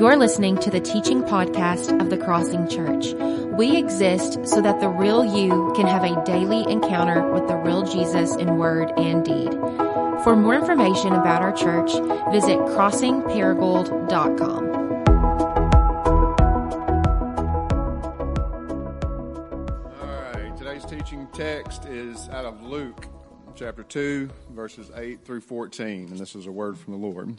You're listening to the teaching podcast of the Crossing Church. We exist so that the real you can have a daily encounter with the real Jesus in word and deed. For more information about our church, visit crossingparagould.com. All right, today's teaching text is out of Luke chapter 2, verses 8 through 14, and this is a word from the Lord.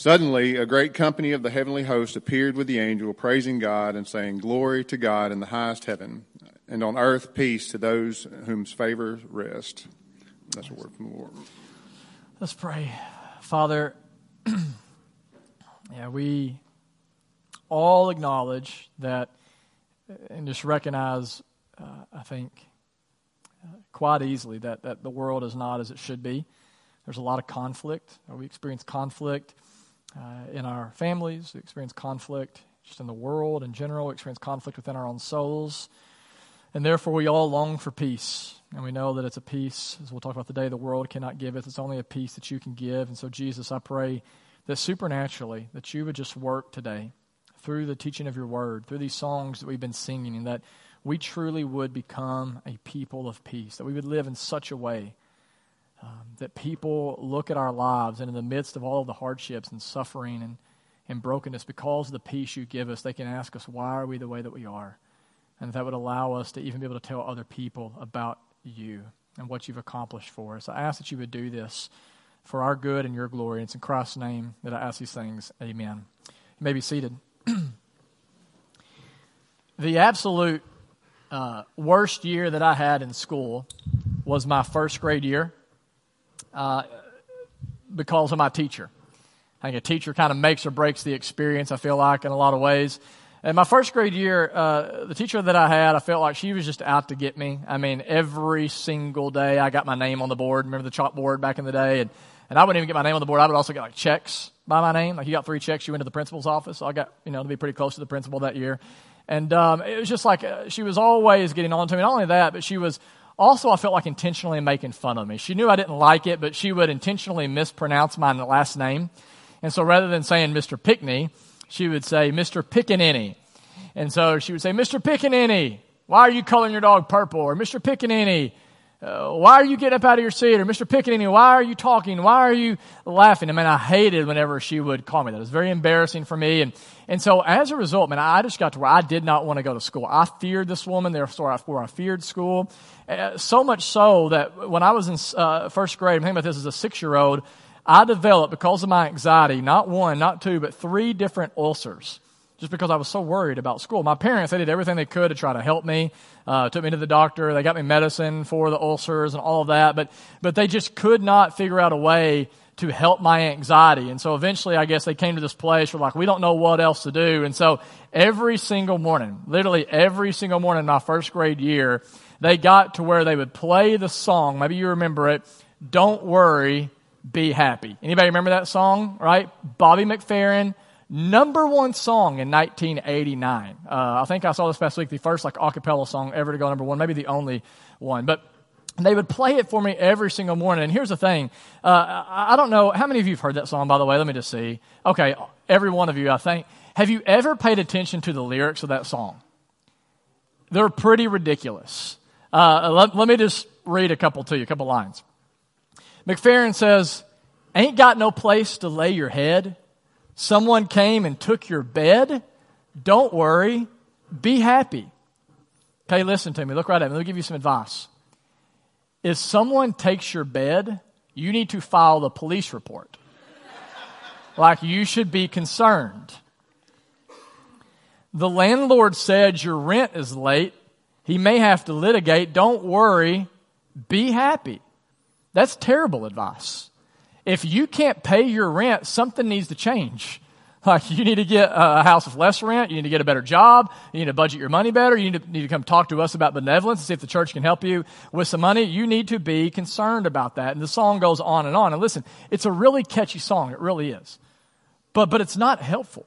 Suddenly, a great company of the heavenly host appeared with the angel, praising God and saying, Glory to God in the highest heaven, and on earth peace to those whose favor rest. That's a word from the Lord. Let's pray. Father, yeah, we all acknowledge that and just recognize, uh, I think, uh, quite easily that, that the world is not as it should be. There's a lot of conflict. We experience conflict uh, in our families, we experience conflict just in the world in general, we experience conflict within our own souls. And therefore, we all long for peace. And we know that it's a peace, as we'll talk about today, the world cannot give it. It's only a peace that you can give. And so, Jesus, I pray that supernaturally, that you would just work today through the teaching of your word, through these songs that we've been singing, and that we truly would become a people of peace, that we would live in such a way um, that people look at our lives and in the midst of all of the hardships and suffering and, and brokenness, because of the peace you give us, they can ask us, why are we the way that we are? And that would allow us to even be able to tell other people about you and what you've accomplished for us. I ask that you would do this for our good and your glory. It's in Christ's name that I ask these things. Amen. You may be seated. the absolute uh, worst year that I had in school was my first grade year uh, because of my teacher. I think a teacher kind of makes or breaks the experience, I feel like, in a lot of ways. In my first grade year, uh, the teacher that I had, I felt like she was just out to get me. I mean, every single day I got my name on the board. Remember the chalkboard back in the day? And, and I wouldn't even get my name on the board. I would also get like checks by my name. Like you got three checks, you went to the principal's office. So I got, you know, to be pretty close to the principal that year. And um, it was just like uh, she was always getting on to me. Not only that, but she was also, I felt like intentionally making fun of me. She knew I didn't like it, but she would intentionally mispronounce my last name. And so rather than saying Mr. Pickney, she would say Mr. Pickaninny. And so she would say, Mr. Pickaninny, why are you coloring your dog purple? Or Mr. Pickaninny, uh, why are you getting up out of your seat? Or Mr. Pickaninny, why are you talking? Why are you laughing? I mean, I hated whenever she would call me that. It was very embarrassing for me. And, and so as a result, man, I just got to where I did not want to go to school. I feared this woman. Therefore, I feared school. Uh, so much so that when I was in uh, first grade, I'm thinking about this as a six year old, I developed, because of my anxiety, not one, not two, but three different ulcers just because I was so worried about school. My parents, they did everything they could to try to help me, uh, took me to the doctor, they got me medicine for the ulcers and all of that, but, but they just could not figure out a way to help my anxiety. And so eventually, I guess they came to this place where like, we don't know what else to do. And so every single morning, literally every single morning in my first grade year, they got to where they would play the song. Maybe you remember it. Don't worry, be happy. Anybody remember that song, right? Bobby McFerrin number one song in 1989. Uh, I think I saw this past week, the first like acapella song ever to go number one, maybe the only one. But they would play it for me every single morning. And here's the thing. Uh, I don't know, how many of you have heard that song, by the way? Let me just see. Okay, every one of you, I think. Have you ever paid attention to the lyrics of that song? They're pretty ridiculous. Uh, let, let me just read a couple to you, a couple lines. McFerrin says, Ain't got no place to lay your head someone came and took your bed, don't worry, be happy. Okay, listen to me. Look right at me. Let me give you some advice. If someone takes your bed, you need to file the police report. like you should be concerned. The landlord said your rent is late. He may have to litigate. Don't worry. Be happy. That's terrible advice if you can't pay your rent, something needs to change. Like, you need to get a house with less rent. You need to get a better job. You need to budget your money better. You need to, need to come talk to us about benevolence and see if the church can help you with some money. You need to be concerned about that. And the song goes on and on. And listen, it's a really catchy song. It really is. But, but it's not helpful.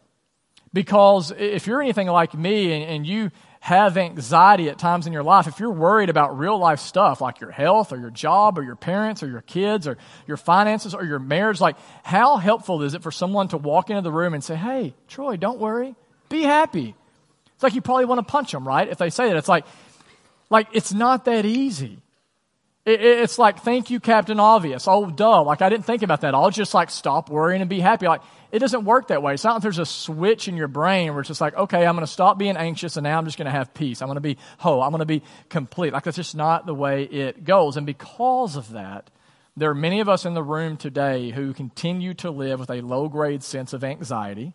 Because if you're anything like me and, and you have anxiety at times in your life, if you're worried about real life stuff like your health or your job or your parents or your kids or your finances or your marriage, like how helpful is it for someone to walk into the room and say, Hey, Troy, don't worry, be happy? It's like you probably want to punch them, right? If they say that, it's like, like it's not that easy. It, it, it's like, thank you, Captain Obvious. Oh, duh. Like, I didn't think about that. I'll just like stop worrying and be happy. Like, it doesn't work that way. It's not like there's a switch in your brain where it's just like, okay, I'm going to stop being anxious and now I'm just going to have peace. I'm going to be whole. I'm going to be complete. Like that's just not the way it goes. And because of that, there are many of us in the room today who continue to live with a low grade sense of anxiety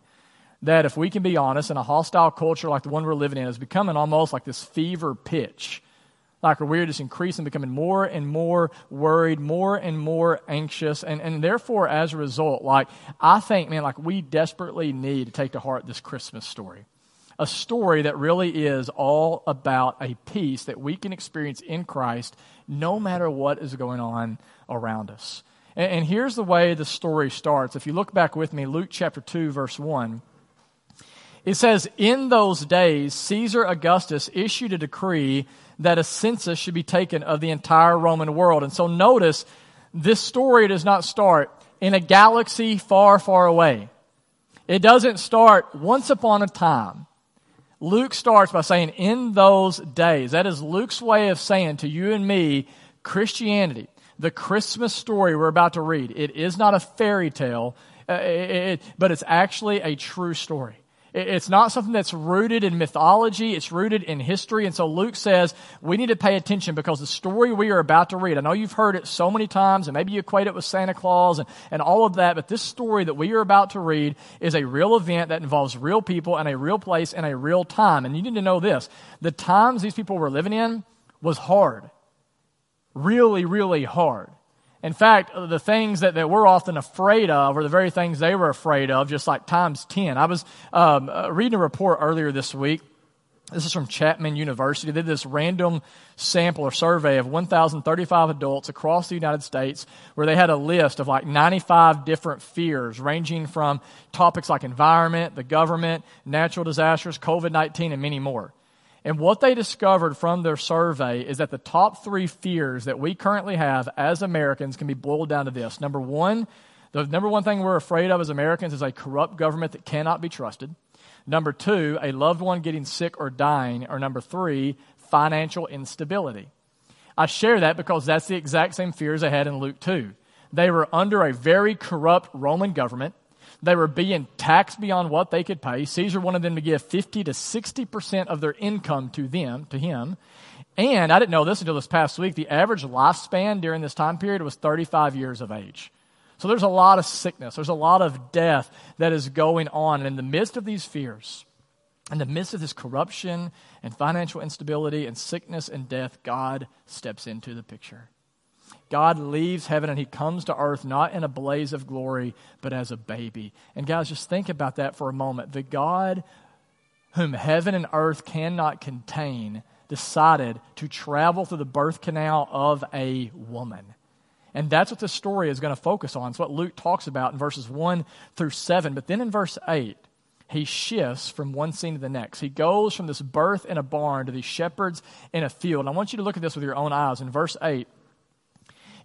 that, if we can be honest, in a hostile culture like the one we're living in, is becoming almost like this fever pitch like we're just increasing, becoming more and more worried, more and more anxious. And, and therefore, as a result, like, I think, man, like we desperately need to take to heart this Christmas story. A story that really is all about a peace that we can experience in Christ no matter what is going on around us. And, and here's the way the story starts. If you look back with me, Luke chapter 2, verse 1. It says, In those days, Caesar Augustus issued a decree that a census should be taken of the entire Roman world. And so notice, this story does not start in a galaxy far, far away. It doesn't start once upon a time. Luke starts by saying, in those days. That is Luke's way of saying to you and me, Christianity, the Christmas story we're about to read, it is not a fairy tale, uh, it, it, but it's actually a true story. It's not something that's rooted in mythology, it's rooted in history. And so Luke says we need to pay attention because the story we are about to read, I know you've heard it so many times, and maybe you equate it with Santa Claus and, and all of that, but this story that we are about to read is a real event that involves real people and a real place and a real time. And you need to know this the times these people were living in was hard. Really, really hard. In fact, the things that, that we're often afraid of are the very things they were afraid of, just like times 10. I was um, uh, reading a report earlier this week. This is from Chapman University. They did this random sample or survey of 1,035 adults across the United States where they had a list of like 95 different fears ranging from topics like environment, the government, natural disasters, COVID 19, and many more. And what they discovered from their survey is that the top three fears that we currently have as Americans can be boiled down to this. Number one, the number one thing we're afraid of as Americans is a corrupt government that cannot be trusted. Number two, a loved one getting sick or dying. Or number three, financial instability. I share that because that's the exact same fears they had in Luke 2. They were under a very corrupt Roman government they were being taxed beyond what they could pay. Caesar wanted them to give 50 to 60% of their income to them, to him. And I didn't know this until this past week. The average lifespan during this time period was 35 years of age. So there's a lot of sickness. There's a lot of death that is going on. And in the midst of these fears, in the midst of this corruption and financial instability and sickness and death, God steps into the picture. God leaves heaven and he comes to earth not in a blaze of glory, but as a baby. And guys, just think about that for a moment. The God whom heaven and earth cannot contain decided to travel through the birth canal of a woman. And that's what this story is going to focus on. It's what Luke talks about in verses 1 through 7. But then in verse 8, he shifts from one scene to the next. He goes from this birth in a barn to these shepherds in a field. And I want you to look at this with your own eyes. In verse 8,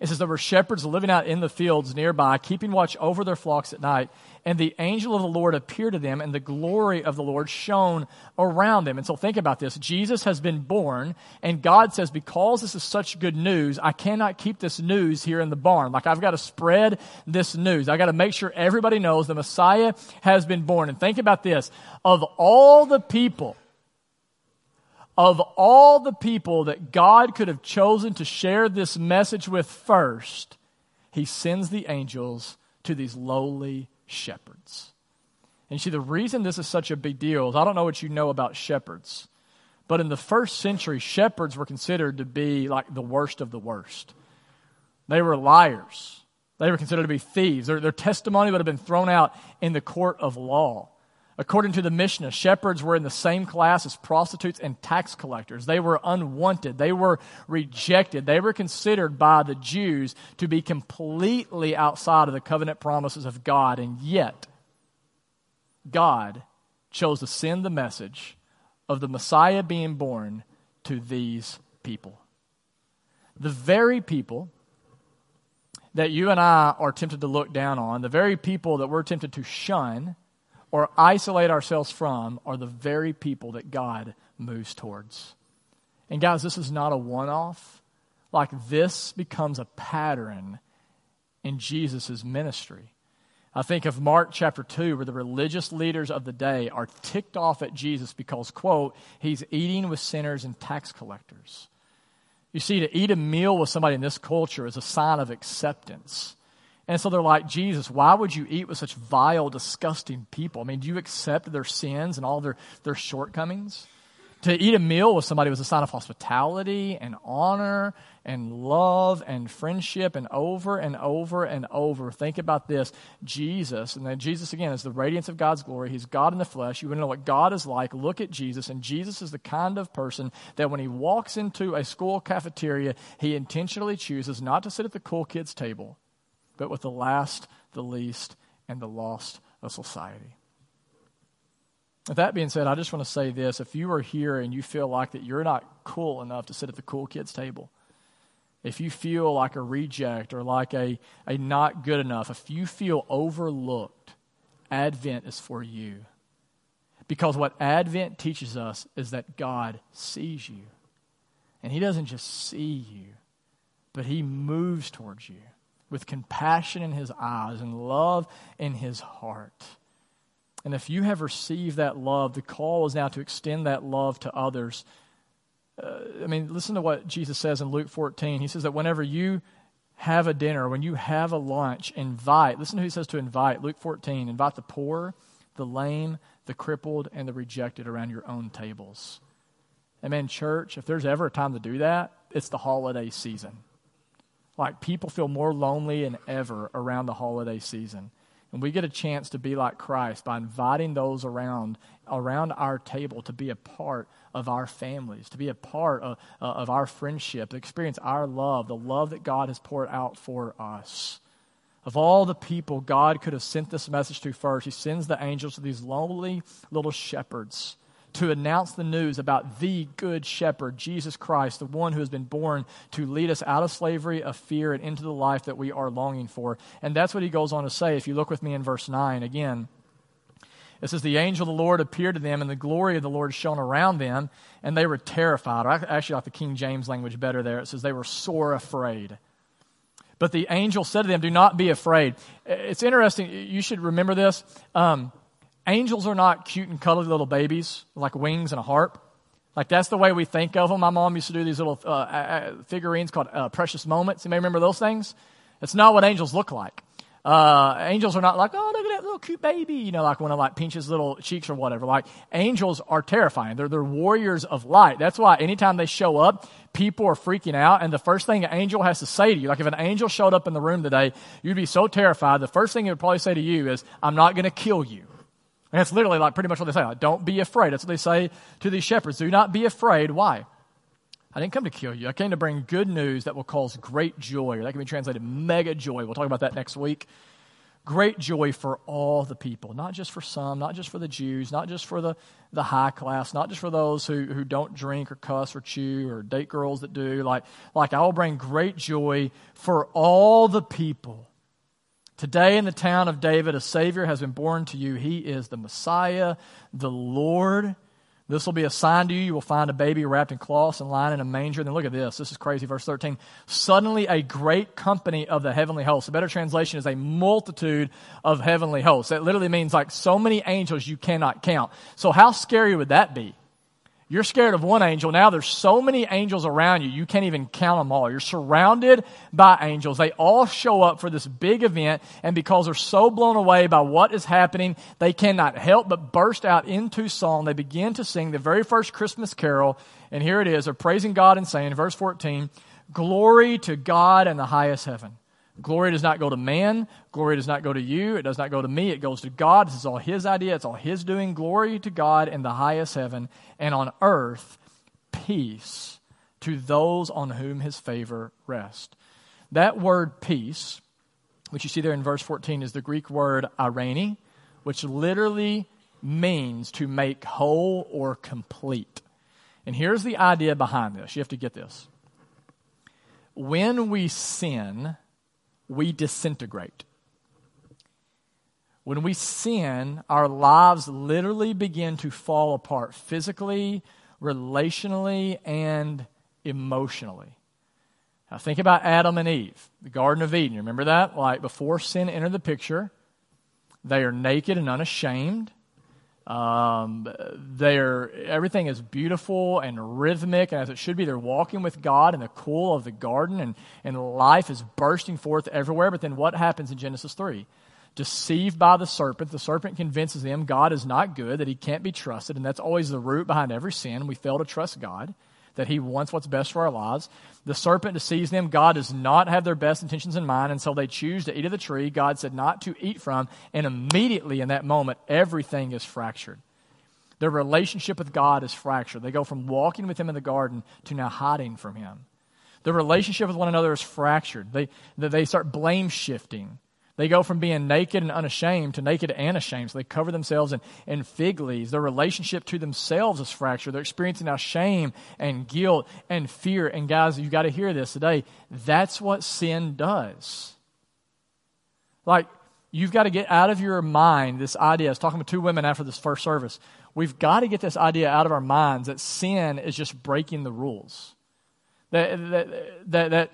it says there were shepherds living out in the fields nearby, keeping watch over their flocks at night. And the angel of the Lord appeared to them, and the glory of the Lord shone around them. And so think about this. Jesus has been born, and God says, because this is such good news, I cannot keep this news here in the barn. Like I've got to spread this news. I got to make sure everybody knows the Messiah has been born. And think about this. Of all the people of all the people that God could have chosen to share this message with first, he sends the angels to these lowly shepherds. And you see, the reason this is such a big deal is I don't know what you know about shepherds, but in the first century, shepherds were considered to be like the worst of the worst. They were liars. They were considered to be thieves. Their, their testimony would have been thrown out in the court of law. According to the Mishnah, shepherds were in the same class as prostitutes and tax collectors. They were unwanted. They were rejected. They were considered by the Jews to be completely outside of the covenant promises of God. And yet, God chose to send the message of the Messiah being born to these people. The very people that you and I are tempted to look down on, the very people that we're tempted to shun or isolate ourselves from, are the very people that God moves towards. And guys, this is not a one off. Like, this becomes a pattern in Jesus' ministry. I think of Mark chapter 2, where the religious leaders of the day are ticked off at Jesus because, quote, he's eating with sinners and tax collectors. You see, to eat a meal with somebody in this culture is a sign of acceptance. And so they're like, Jesus, why would you eat with such vile, disgusting people? I mean, do you accept their sins and all their, their shortcomings? To eat a meal with somebody was a sign of hospitality and honor and love and friendship and over and over and over. Think about this. Jesus, and then Jesus again is the radiance of God's glory. He's God in the flesh. You want to know what God is like? Look at Jesus. And Jesus is the kind of person that when he walks into a school cafeteria, he intentionally chooses not to sit at the cool kids' table but with the last, the least, and the lost of society. With that being said, I just want to say this. If you are here and you feel like that you're not cool enough to sit at the cool kids' table, if you feel like a reject or like a, a not good enough, if you feel overlooked, Advent is for you. Because what Advent teaches us is that God sees you. And He doesn't just see you, but He moves towards you with compassion in his eyes and love in his heart. And if you have received that love, the call is now to extend that love to others. Uh, I mean, listen to what Jesus says in Luke 14. He says that whenever you have a dinner, when you have a lunch, invite. Listen to who he says to invite. Luke 14. Invite the poor, the lame, the crippled, and the rejected around your own tables. Amen, church. If there's ever a time to do that, it's the holiday season. Like people feel more lonely than ever around the holiday season. And we get a chance to be like Christ by inviting those around around our table to be a part of our families, to be a part of, uh, of our friendship, to experience our love, the love that God has poured out for us. Of all the people God could have sent this message to first, He sends the angels to these lonely little shepherds to announce the news about the good shepherd, Jesus Christ, the one who has been born to lead us out of slavery, of fear, and into the life that we are longing for. And that's what he goes on to say. If you look with me in verse 9 again, it says, The angel of the Lord appeared to them, and the glory of the Lord shone around them, and they were terrified. I actually like the King James language better there. It says, They were sore afraid. But the angel said to them, Do not be afraid. It's interesting. You should remember this. Um, angels are not cute and cuddly little babies like wings and a harp. Like that's the way we think of them. My mom used to do these little uh, figurines called uh, precious moments. You may remember those things. It's not what angels look like. Uh, angels are not like, oh, look at that little cute baby, you know, like when it like pinches little cheeks or whatever. Like angels are terrifying. They're, they're warriors of light. That's why anytime they show up, people are freaking out. And the first thing an angel has to say to you, like if an angel showed up in the room today, you'd be so terrified. The first thing it would probably say to you is, I'm not going to kill you. And that's literally like pretty much what they say. Like, Don't be afraid. That's what they say to these shepherds. Do not be afraid. Why? I didn't come to kill you. I came to bring good news that will cause great joy. Or that can be translated mega joy. We'll talk about that next week. Great joy for all the people, not just for some, not just for the Jews, not just for the, the high class, not just for those who, who don't drink or cuss or chew or date girls that do. Like, like I will bring great joy for all the people. Today in the town of David, a Savior has been born to you. He is the Messiah, the Lord. This will be a sign to you. You will find a baby wrapped in cloths and lying in a manger. And then look at this. This is crazy. Verse 13. Suddenly a great company of the heavenly hosts. A better translation is a multitude of heavenly hosts. That literally means like so many angels you cannot count. So how scary would that be? You're scared of one angel. Now there's so many angels around you, you can't even count them all. You're surrounded by angels. They all show up for this big event, and because they're so blown away by what is happening, they cannot help but burst out into song. They begin to sing the very first Christmas carol, and here it is. They're praising God and saying, verse 14, Glory to God in the highest heaven. Glory does not go to man. Glory does not go to you. It does not go to me. It goes to God. This is all His idea. It's all His doing. Glory to God in the highest heaven, and on earth, peace to those on whom His favor rests. That word peace, which you see there in verse 14, is the Greek word eirene, which literally means to make whole or complete. And here's the idea behind this. You have to get this. When we sin, we disintegrate. When we sin, our lives literally begin to fall apart physically, relationally, and emotionally. Now, think about Adam and Eve, the Garden of Eden. Remember that? Like before sin entered the picture, they are naked and unashamed. Um, they're, everything is beautiful and rhythmic, and as it should be. They're walking with God in the cool of the garden, and, and life is bursting forth everywhere. But then what happens in Genesis 3? Deceived by the serpent, the serpent convinces them God is not good, that he can't be trusted, and that's always the root behind every sin. We fail to trust God that He wants what's best for our lives. The serpent deceives them. God does not have their best intentions in mind, and so they choose to eat of the tree God said not to eat from, and immediately in that moment, everything is fractured. Their relationship with God is fractured. They go from walking with Him in the garden to now hiding from Him. Their relationship with one another is fractured. They, they start blame shifting. They go from being naked and unashamed to naked and ashamed. So they cover themselves in, in fig leaves. Their relationship to themselves is fractured. They're experiencing now shame and guilt and fear. And guys, you've got to hear this today. That's what sin does. Like, you've got to get out of your mind this idea. I was talking with two women after this first service. We've got to get this idea out of our minds that sin is just breaking the rules. That, that, that, that,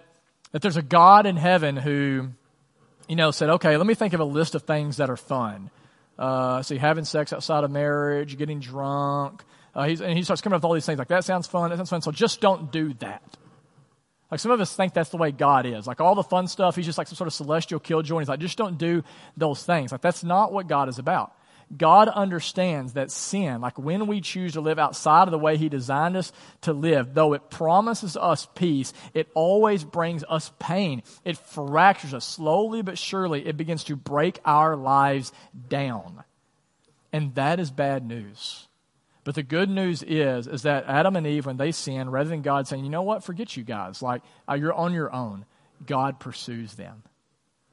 that there's a God in heaven who you know, said, okay, let me think of a list of things that are fun. Uh, see, having sex outside of marriage, getting drunk. Uh, and he starts coming up with all these things like, that sounds fun, that sounds fun. So just don't do that. Like some of us think that's the way God is. Like all the fun stuff, he's just like some sort of celestial killjoy. And he's like, just don't do those things. Like that's not what God is about. God understands that sin, like when we choose to live outside of the way He designed us to live, though it promises us peace, it always brings us pain. It fractures us slowly but surely. It begins to break our lives down. And that is bad news. But the good news is, is that Adam and Eve, when they sin, rather than God saying, you know what, forget you guys, like uh, you're on your own, God pursues them.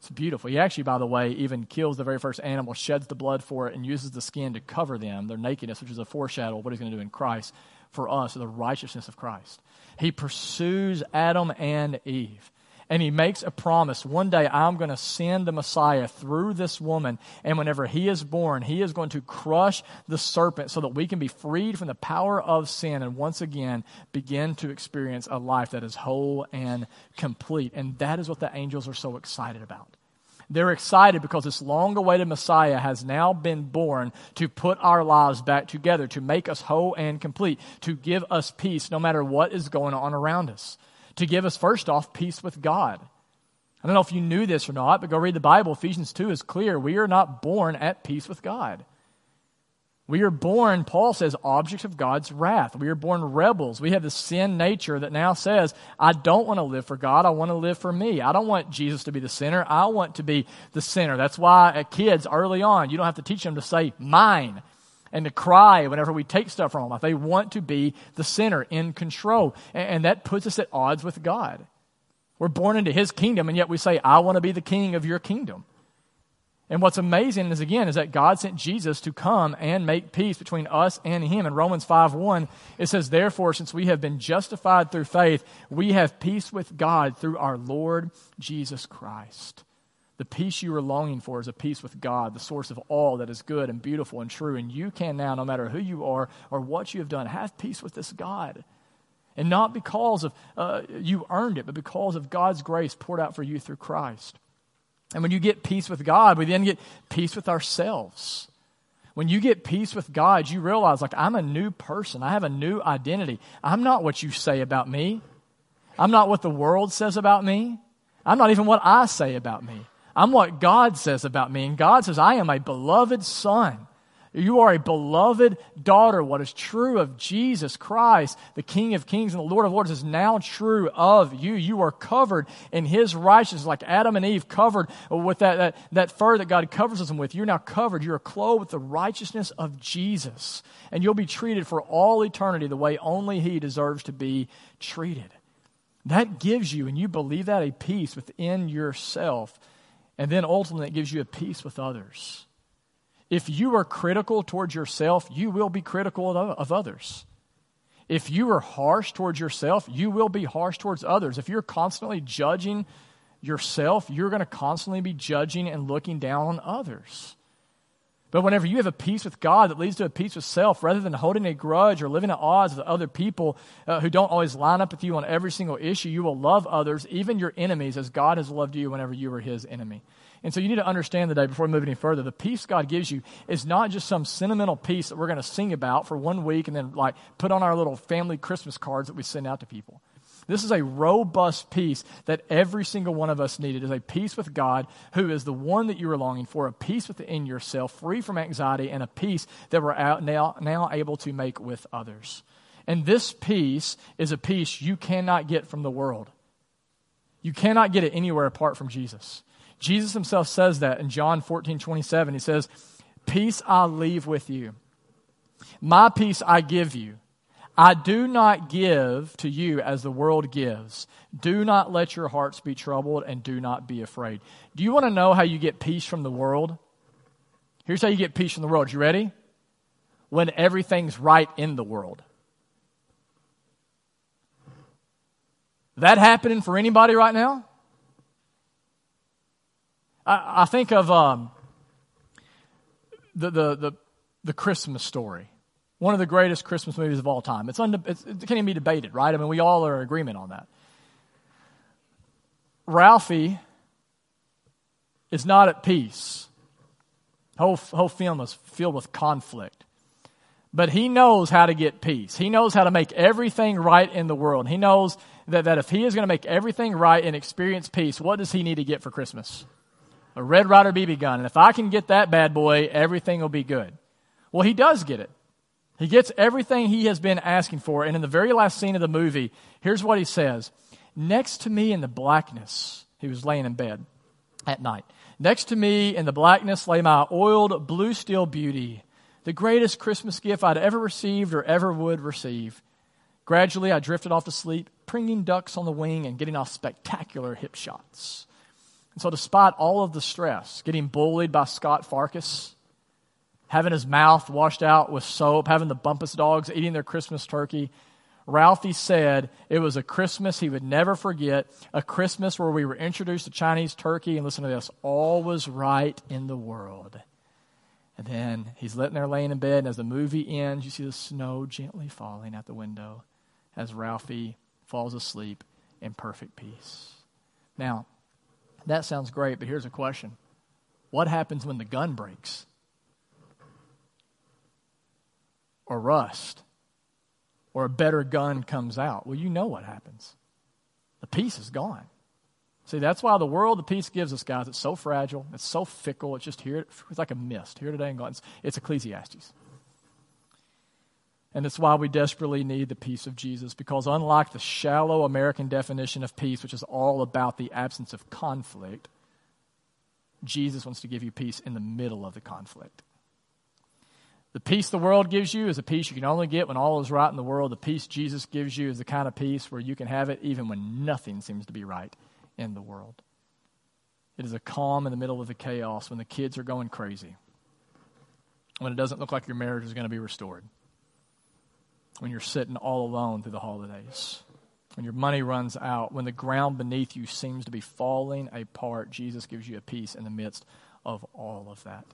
It's beautiful. He actually, by the way, even kills the very first animal, sheds the blood for it, and uses the skin to cover them, their nakedness, which is a foreshadow of what he's going to do in Christ for us, the righteousness of Christ. He pursues Adam and Eve. And he makes a promise one day I'm going to send the Messiah through this woman. And whenever he is born, he is going to crush the serpent so that we can be freed from the power of sin and once again begin to experience a life that is whole and complete. And that is what the angels are so excited about. They're excited because this long awaited Messiah has now been born to put our lives back together, to make us whole and complete, to give us peace no matter what is going on around us, to give us, first off, peace with God. I don't know if you knew this or not, but go read the Bible. Ephesians 2 is clear. We are not born at peace with God. We are born, Paul says, objects of God's wrath. We are born rebels. We have the sin nature that now says, I don't want to live for God. I want to live for me. I don't want Jesus to be the sinner. I want to be the sinner. That's why at kids early on, you don't have to teach them to say mine and to cry whenever we take stuff from them. They want to be the sinner in control. And that puts us at odds with God. We're born into his kingdom, and yet we say, I want to be the king of your kingdom. And what's amazing is again is that God sent Jesus to come and make peace between us and him. In Romans 5 1, it says, Therefore, since we have been justified through faith, we have peace with God through our Lord Jesus Christ. The peace you are longing for is a peace with God, the source of all that is good and beautiful and true. And you can now, no matter who you are or what you have done, have peace with this God. And not because of uh, you earned it, but because of God's grace poured out for you through Christ. And when you get peace with God, we then get peace with ourselves. When you get peace with God, you realize, like, I'm a new person. I have a new identity. I'm not what you say about me. I'm not what the world says about me. I'm not even what I say about me. I'm what God says about me. And God says, I am a beloved son. You are a beloved daughter. What is true of Jesus Christ, the King of Kings and the Lord of Lords, is now true of you. You are covered in His righteousness, like Adam and Eve covered with that, that, that fur that God covers them with. You're now covered. You are clothed with the righteousness of Jesus. And you'll be treated for all eternity the way only He deserves to be treated. That gives you, and you believe that, a peace within yourself. And then ultimately, it gives you a peace with others. If you are critical towards yourself, you will be critical of others. If you are harsh towards yourself, you will be harsh towards others. If you're constantly judging yourself, you're going to constantly be judging and looking down on others. But whenever you have a peace with God that leads to a peace with self, rather than holding a grudge or living at odds with other people uh, who don't always line up with you on every single issue, you will love others, even your enemies, as God has loved you whenever you were his enemy. And so you need to understand today, before we move any further, the peace God gives you is not just some sentimental peace that we're going to sing about for one week and then like put on our little family Christmas cards that we send out to people. This is a robust peace that every single one of us needed. Is a peace with God, who is the one that you are longing for, a peace within yourself, free from anxiety, and a peace that we're out now, now able to make with others. And this peace is a peace you cannot get from the world. You cannot get it anywhere apart from Jesus. Jesus himself says that in John 14, 27. He says, Peace I leave with you. My peace I give you. I do not give to you as the world gives. Do not let your hearts be troubled and do not be afraid. Do you want to know how you get peace from the world? Here's how you get peace from the world. You ready? When everything's right in the world. That happening for anybody right now? I, I think of um, the, the, the, the Christmas story one of the greatest Christmas movies of all time. It's, it's, it can't even be debated, right? I mean, we all are in agreement on that. Ralphie is not at peace. Whole, whole film is filled with conflict. But he knows how to get peace. He knows how to make everything right in the world. He knows that, that if he is going to make everything right and experience peace, what does he need to get for Christmas? A Red Ryder BB gun. And if I can get that bad boy, everything will be good. Well, he does get it. He gets everything he has been asking for. And in the very last scene of the movie, here's what he says Next to me in the blackness, he was laying in bed at night. Next to me in the blackness lay my oiled blue steel beauty, the greatest Christmas gift I'd ever received or ever would receive. Gradually, I drifted off to sleep, pringing ducks on the wing and getting off spectacular hip shots. And so, despite all of the stress, getting bullied by Scut Farkus, having his mouth washed out with soap, having the Bumpus dogs eating their Christmas turkey. Ralphie said it was a Christmas he would never forget, a Christmas where we were introduced to Chinese turkey, and listen to this all was right in the world. And then he's laying there laying in bed, and as the movie ends, you see the snow gently falling out the window as Ralphie falls asleep in perfect peace. Now, that sounds great, but here's a question What happens when the gun breaks? or rust or a better gun comes out, well, you know what happens. The peace is gone. See, that's why the world, the peace gives us, guys, it's so fragile, it's so fickle, it's just here, it's like a mist, here today and gone. It's, it's Ecclesiastes. And it's why we desperately need the peace of Jesus, because unlike the shallow American definition of peace, which is all about the absence of conflict, Jesus wants to give you peace in the middle of the conflict. The peace the world gives you is a peace you can only get when all is right in the world. The peace Jesus gives you is the kind of peace where you can have it even when nothing seems to be right in the world. It is a calm in the middle of the chaos when the kids are going crazy, when it doesn't look like your marriage is going to be restored, when you're sitting all alone through the holidays, when your money runs out, when the ground beneath you seems to be falling apart. Jesus gives you a peace in the midst of all of that.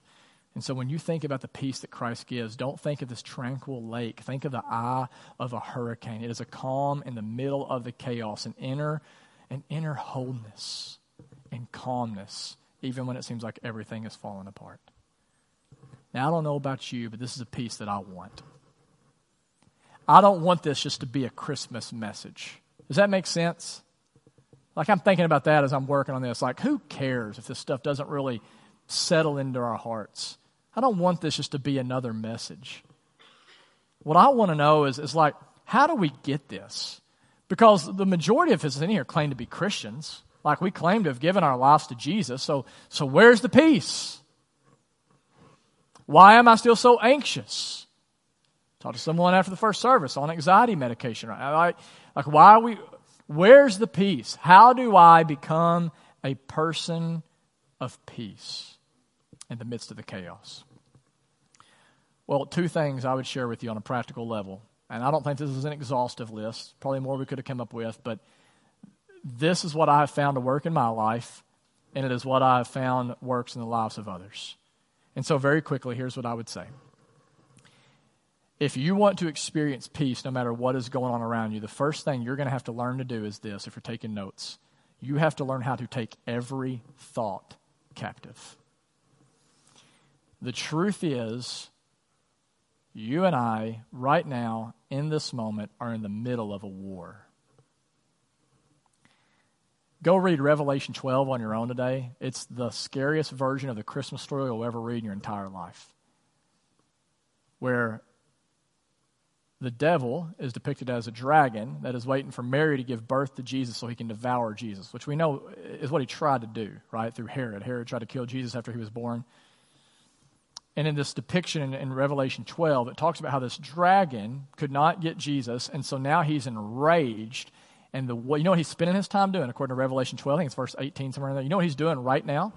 And so when you think about the peace that Christ gives, don't think of this tranquil lake. Think of the eye of a hurricane. It is a calm in the middle of the chaos, an inner, an inner wholeness and calmness, even when it seems like everything is falling apart. Now, I don't know about you, but this is a peace that I want. I don't want this just to be a Christmas message. Does that make sense? Like, I'm thinking about that as I'm working on this. Like, who cares if this stuff doesn't really settle into our hearts? I don't want this just to be another message. What I want to know is, is like, how do we get this? Because the majority of us in here claim to be Christians. Like we claim to have given our lives to Jesus. So, so where's the peace? Why am I still so anxious? Talked to someone after the first service on anxiety medication. Right? Like, like why we, where's the peace? How do I become a person of peace in the midst of the chaos? Well, two things I would share with you on a practical level. And I don't think this is an exhaustive list, probably more we could have come up with, but this is what I have found to work in my life, and it is what I have found works in the lives of others. And so, very quickly, here's what I would say. If you want to experience peace no matter what is going on around you, the first thing you're going to have to learn to do is this if you're taking notes. You have to learn how to take every thought captive. The truth is, you and I, right now, in this moment, are in the middle of a war. Go read Revelation 12 on your own today. It's the scariest version of the Christmas story you'll ever read in your entire life. Where the devil is depicted as a dragon that is waiting for Mary to give birth to Jesus so he can devour Jesus, which we know is what he tried to do, right, through Herod. Herod tried to kill Jesus after he was born. And in this depiction in, Revelation 12, it talks about how this dragon could not get Jesus, and so now he's enraged. And the you know what he's spending his time doing, according to Revelation 12, I think it's verse 18, somewhere in there. You know what he's doing right now?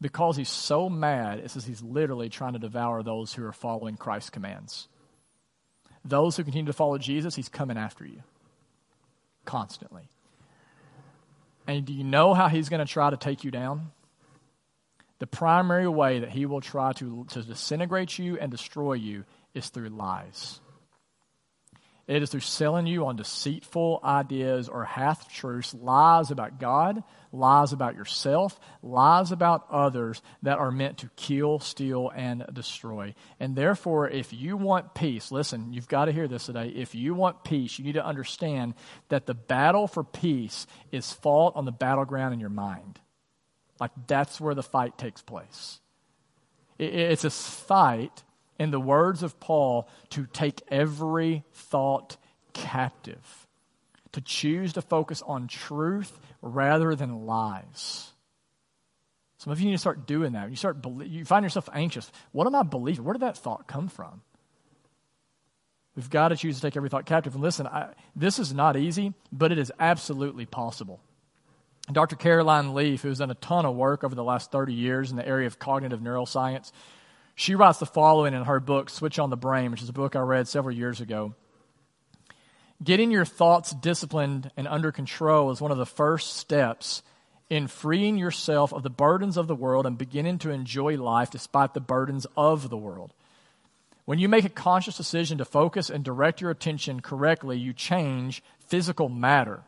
Because he's so mad, it says he's literally trying to devour those who are following Christ's commands. Those who continue to follow Jesus, he's coming after you constantly. And do you know how he's going to try to take you down? the primary way that he will try to, to disintegrate you and destroy you is through lies. It is through selling you on deceitful ideas or half truths, lies about God, lies about yourself, lies about others that are meant to kill, steal, and destroy. And therefore, if you want peace, listen, you've got to hear this today. If you want peace, you need to understand that the battle for peace is fought on the battleground in your mind. Like that's where the fight takes place. It's a fight, in the words of Paul, to take every thought captive, to choose to focus on truth rather than lies. Some of you need to start doing that. You start you find yourself anxious. What am I believing? Where did that thought come from? We've got to choose to take every thought captive. And listen, I, this is not easy, but it is absolutely possible. Dr. Caroline Leaf, who's done a ton of work over the last 30 years in the area of cognitive neuroscience, she writes the following in her book, Switch on the Brain, which is a book I read several years ago. Getting your thoughts disciplined and under control is one of the first steps in freeing yourself of the burdens of the world and beginning to enjoy life despite the burdens of the world. When you make a conscious decision to focus and direct your attention correctly, you change physical matter.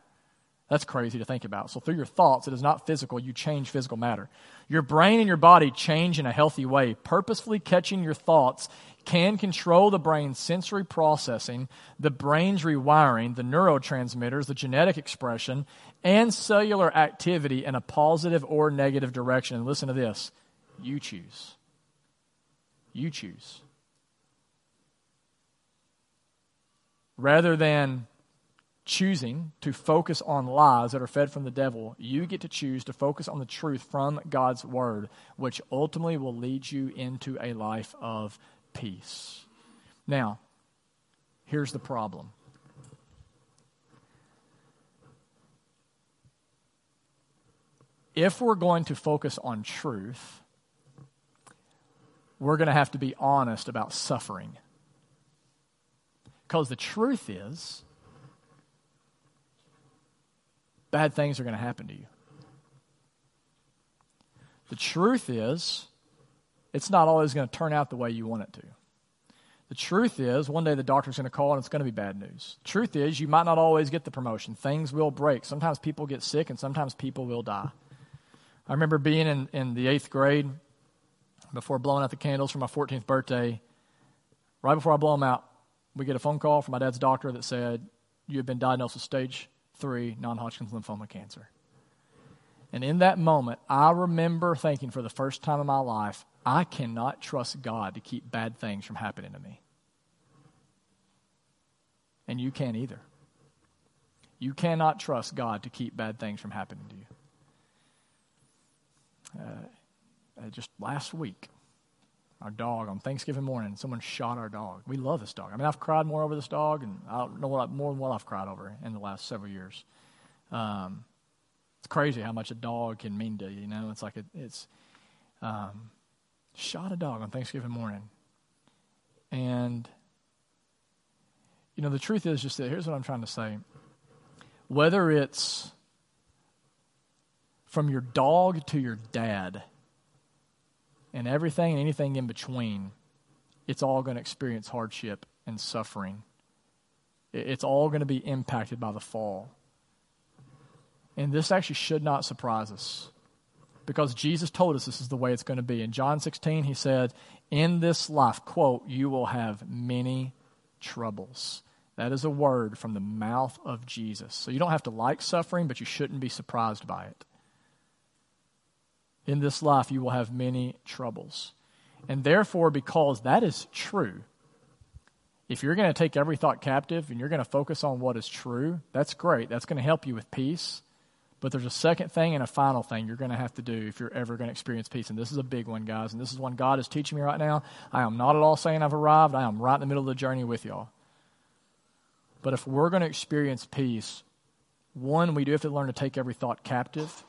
That's crazy to think about. So, through your thoughts, it is not physical, you change physical matter. Your brain and your body change in a healthy way. Purposefully catching your thoughts can control the brain's sensory processing, the brain's rewiring, the neurotransmitters, the genetic expression, and cellular activity in a positive or negative direction. And listen to this you choose. You choose. Rather than choosing to focus on lies that are fed from the devil, you get to choose to focus on the truth from God's word, which ultimately will lead you into a life of peace. Now, here's the problem. If we're going to focus on truth, we're going to have to be honest about suffering. Because the truth is, bad things are going to happen to you. The truth is, it's not always going to turn out the way you want it to. The truth is, one day the doctor's going to call and it's going to be bad news. The truth is, you might not always get the promotion. Things will break. Sometimes people get sick and sometimes people will die. I remember being in, in the eighth grade before blowing out the candles for my 14th birthday. Right before I blow them out, we get a phone call from my dad's doctor that said, You have been diagnosed with stage three non Hodgkin's lymphoma cancer. And in that moment, I remember thinking for the first time in my life, I cannot trust God to keep bad things from happening to me. And you can't either. You cannot trust God to keep bad things from happening to you. Uh, uh, just last week, our dog on Thanksgiving morning, someone shot our dog. We love this dog. I mean, I've cried more over this dog, and I don't know what I, more than what I've cried over in the last several years. Um, it's crazy how much a dog can mean to you. You know, it's like it, it's um, shot a dog on Thanksgiving morning, and you know the truth is just that. Here's what I'm trying to say: whether it's from your dog to your dad and everything and anything in between, it's all going to experience hardship and suffering. It's all going to be impacted by the fall. And this actually should not surprise us because Jesus told us this is the way it's going to be. In John 16, he said, In this life, quote, you will have many troubles. That is a word from the mouth of Jesus. So you don't have to like suffering, but you shouldn't be surprised by it. In this life, you will have many troubles. And therefore, because that is true, if you're going to take every thought captive and you're going to focus on what is true, that's great. That's going to help you with peace. But there's a second thing and a final thing you're going to have to do if you're ever going to experience peace. And this is a big one, guys. And this is one God is teaching me right now. I am not at all saying I've arrived, I am right in the middle of the journey with y'all. But if we're going to experience peace, one, we do have to learn to take every thought captive.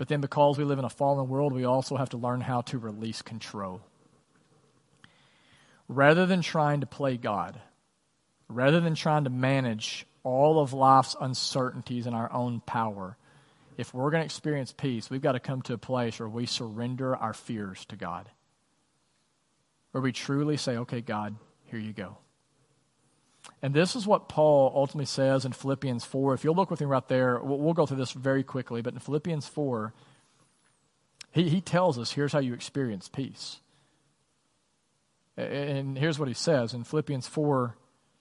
But then, because we live in a fallen world, we also have to learn how to release control. Rather than trying to play God, rather than trying to manage all of life's uncertainties in our own power, if we're going to experience peace, we've got to come to a place where we surrender our fears to God. Where we truly say, okay, God, here you go. And this is what Paul ultimately says in Philippians 4. If you'll look with me right there, we'll, we'll go through this very quickly, but in Philippians 4, he, he tells us here's how you experience peace. And here's what he says in Philippians 4,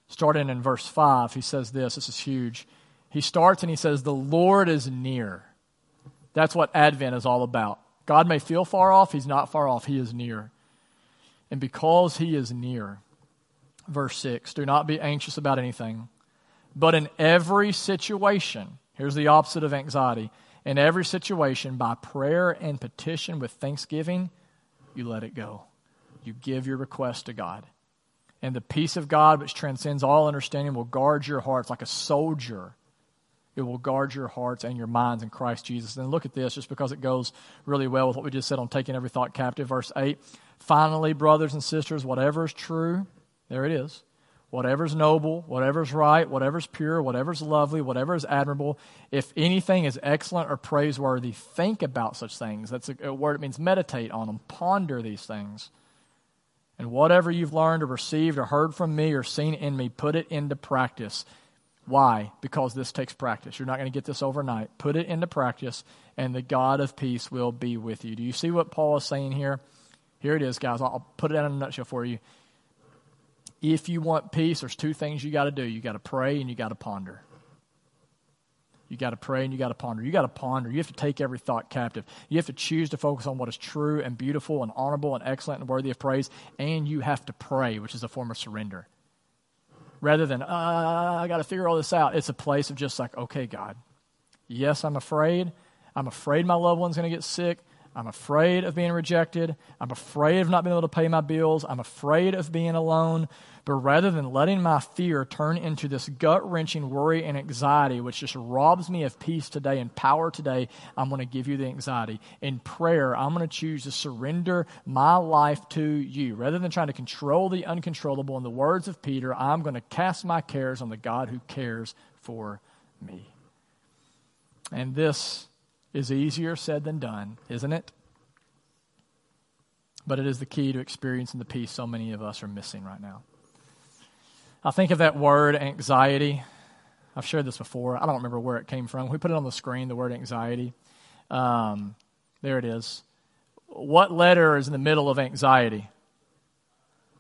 starting in verse 5, he says this. This is huge. He starts and he says, The Lord is near. That's what Advent is all about. God may feel far off, he's not far off, he is near. And because he is near, verse 6 do not be anxious about anything, but in every situation, here's the opposite of anxiety, in every situation, by prayer and petition with thanksgiving, you let it go. You give your request to God. And the peace of God, which transcends all understanding, will guard your hearts like a soldier. It will guard your hearts and your minds in Christ Jesus. And look at this, just because it goes really well with what we just said on taking every thought captive. Verse 8 Finally, brothers and sisters, whatever is true, there it is. Whatever's noble, whatever's right, whatever's pure, whatever's lovely, whatever is admirable, if anything is excellent or praiseworthy, think about such things. That's a, word, it means meditate on them, ponder these things. And whatever you've learned or received or heard from me or seen in me, put it into practice. Why? Because this takes practice. You're not going to get this overnight. Put it into practice, and the God of peace will be with you. Do you see what Paul is saying here? Here it is, guys. I'll put it in a nutshell for you if you want peace, there's two things you got to do you got to pray and you got to ponder. You got to pray and you got to ponder. You got to ponder. You have to take every thought captive. You have to choose to focus on what is true and beautiful and honorable and excellent and worthy of praise. And you have to pray, which is a form of surrender. Rather than, uh, I got to figure all this out, it's a place of just like, okay, God, yes, I'm afraid. I'm afraid my loved one's going to get sick. I'm afraid of being rejected. I'm afraid of not being able to pay my bills. I'm afraid of being alone. But rather than letting my fear turn into this gut wrenching worry and anxiety, which just robs me of peace today and power today, I'm going to give you the anxiety. In prayer, I'm going to choose to surrender my life to you. Rather than trying to control the uncontrollable, in the words of Peter, I'm going to cast my cares on the God who cares for me. And this is easier said than done, isn't it? But it is the key to experiencing the peace so many of us are missing right now. I think of that word anxiety. I've shared this before. I don't remember where it came from. We put it on the screen, the word anxiety. Um, there it is. What letter is in the middle of anxiety?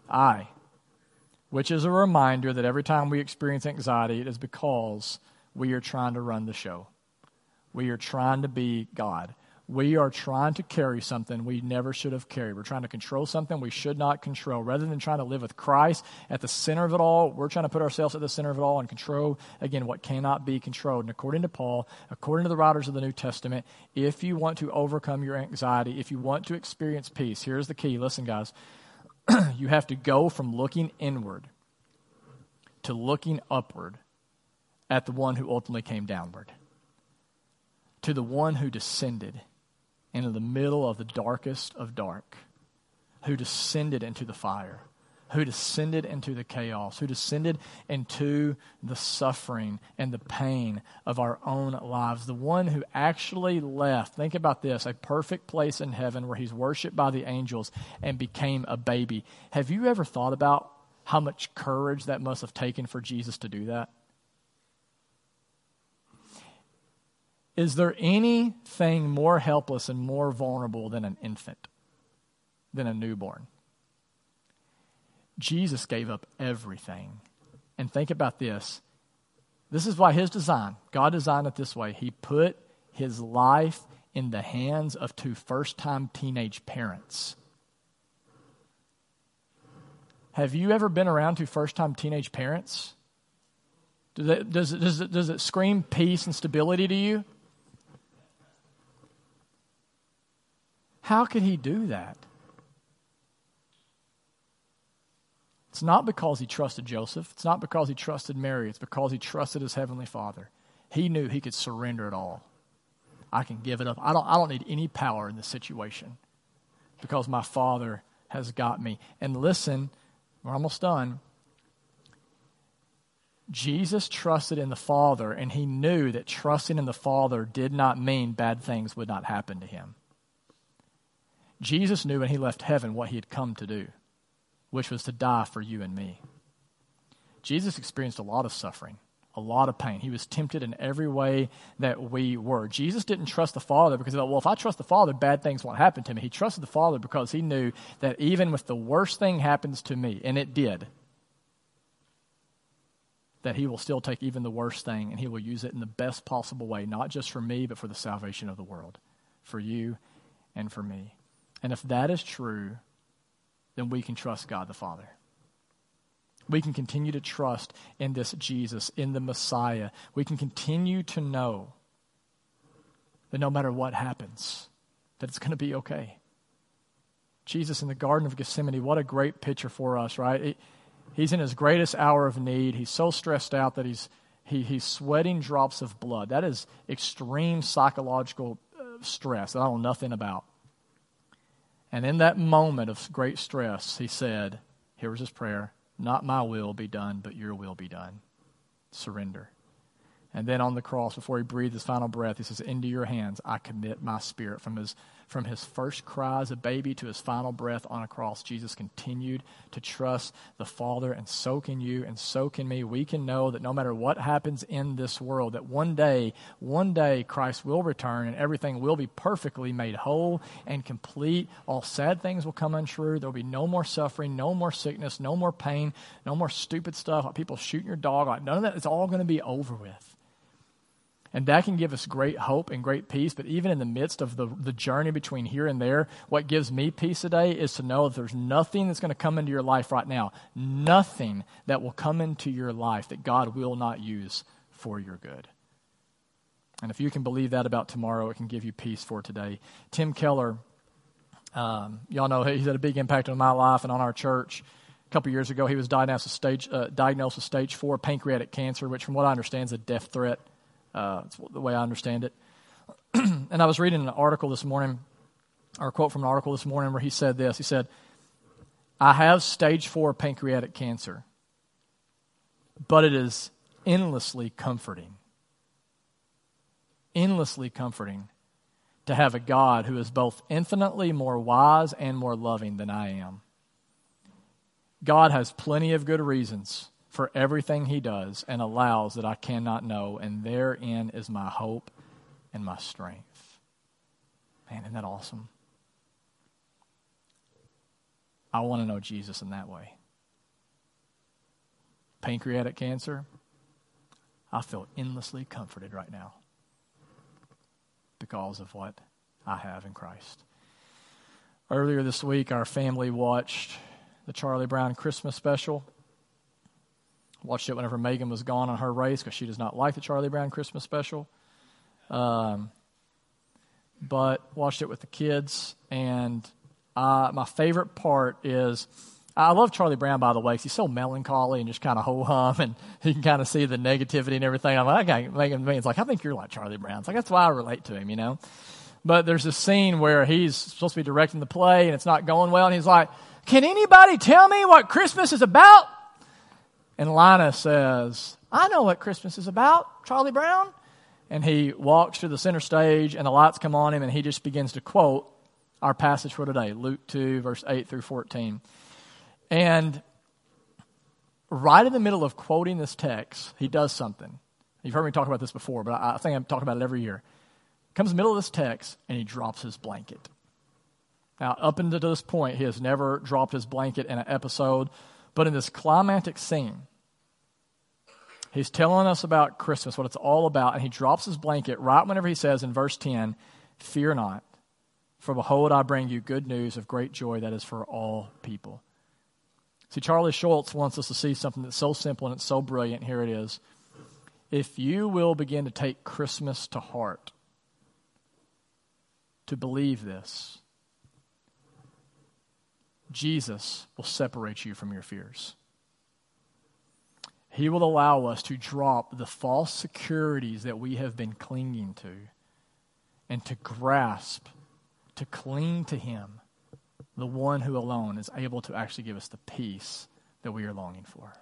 I. Which is a reminder that every time we experience anxiety, it is because we are trying to run the show. We are trying to be God. we are trying to carry something we never should have carried. We're trying to control something we should not control. Rather than trying to live with Christ at the center of it all, we're trying to put ourselves at the center of it all and control, again, what cannot be controlled. And according to Paul, according to the writers of the New Testament, if you want to overcome your anxiety, if you want to experience peace, here's the key. Listen, guys, you have to go from looking inward to looking upward at the one who ultimately came downward, to the one who descended into the middle of the darkest of dark, who descended into the fire, who descended into the chaos, who descended into the suffering and the pain of our own lives, the one who actually left, think about this, a perfect place in heaven where he's worshiped by the angels and became a baby. Have you ever thought about how much courage that must have taken for Jesus to do that? Is there anything more helpless and more vulnerable than an infant, than a newborn? Jesus gave up everything. And think about this. This is why his design, God designed it this way. He put his life in the hands of two first time teenage parents. Have you ever been around two first time teenage parents? Does it, does, it, does, it, does it scream peace and stability to you? How could he do that? It's not because he trusted Joseph. It's not because he trusted Mary. It's because he trusted his heavenly Father. He knew he could surrender it all. I can give it up. I don't, I don't need any power in this situation because my Father has got me. And listen, we're almost done. Jesus trusted in the Father, and he knew that trusting in the Father did not mean bad things would not happen to him. Jesus knew when he left heaven what he had come to do, which was to die for you and me. Jesus experienced a lot of suffering, a lot of pain. He was tempted in every way that we were. Jesus didn't trust the Father because he thought, well, if I trust the Father, bad things won't happen to me. He trusted the Father because he knew that even if the worst thing happens to me, and it did, that he will still take even the worst thing and he will use it in the best possible way, not just for me, but for the salvation of the world, for you and for me. And if that is true, then we can trust God the Father. We can continue to trust in this Jesus, in the Messiah. We can continue to know that no matter what happens, that it's going to be okay. Jesus in the Garden of Gethsemane, what a great picture for us, right? he's in his greatest hour of need. He's so stressed out that he's, he, he's sweating drops of blood. That is extreme psychological uh, stress that I don't know nothing about. And in that moment of great stress, he said, here was his prayer, not my will be done, but your will be done. Surrender. And then on the cross, before he breathed his final breath, he says, Into your hands I commit my spirit. From his, from his first cry as a baby to his final breath on a cross, Jesus continued to trust the Father, and so can you, and so can me. We can know that no matter what happens in this world, that one day, one day Christ will return and everything will be perfectly made whole and complete. All sad things will come untrue. There will be no more suffering, no more sickness, no more pain, no more stupid stuff like people shooting your dog. Like none of that. It's all going to be over with. And that can give us great hope and great peace. But even in the midst of the, the journey between here and there, what gives me peace today is to know that there's nothing that's going to come into your life right now, nothing that will come into your life that God will not use for your good. And if you can believe that about tomorrow, it can give you peace for today. Tim Keller, um, y'all know he's had a big impact on my life and on our church. A couple years ago, he was diagnosed with stage, uh, diagnosed with stage four pancreatic cancer, which, from what I understand, is a death threat. Uh, the way I understand it. and I was reading an article this morning, or a quote from an article this morning, where he said this. He said, I have stage four pancreatic cancer, but it is endlessly comforting. Endlessly comforting to have a God who is both infinitely more wise and more loving than I am. God has plenty of good reasons for everything he does and allows that I cannot know, and therein is my hope and my strength. Man, isn't that awesome? I want to know Jesus in that way. Pancreatic cancer, I feel endlessly comforted right now because of what I have in Christ. Earlier this week, our family watched the Charlie Brown Christmas special. Watched it whenever Megan was gone on her race because she does not like the Charlie Brown Christmas special. Um, but watched it with the kids, and uh, my favorite part is I love Charlie Brown, by the way, he's so melancholy and just kind of ho hum, and he can kind of see the negativity and everything. I'm like, okay, Megan, Megan's like, I think you're like Charlie Brown. It's like, that's why I relate to him, you know? But there's a scene where he's supposed to be directing the play and it's not going well, and he's like, Can anybody tell me what Christmas is about? And Linus says, I know what Christmas is about, Charlie Brown. And he walks to the center stage, and the lights come on him, and he just begins to quote our passage for today Luke 2, verse 8 through 14. And right in the middle of quoting this text, he does something. You've heard me talk about this before, but I think I'm talking about it every year. Comes in the middle of this text, and he drops his blanket. Now, up until this point, he has never dropped his blanket in an episode, but in this climactic scene, he's telling us about Christmas, what it's all about, and he drops his blanket right whenever he says in verse 10, Fear not, for behold, I bring you good news of great joy that is for all people. See, Charlie Schulz wants us to see something that's so simple and it's so brilliant. Here it is. If you will begin to take Christmas to heart, to believe this, Jesus will separate you from your fears. He will allow us to drop the false securities that we have been clinging to and to grasp, to cling to Him the one who alone is able to actually give us the peace that we are longing for.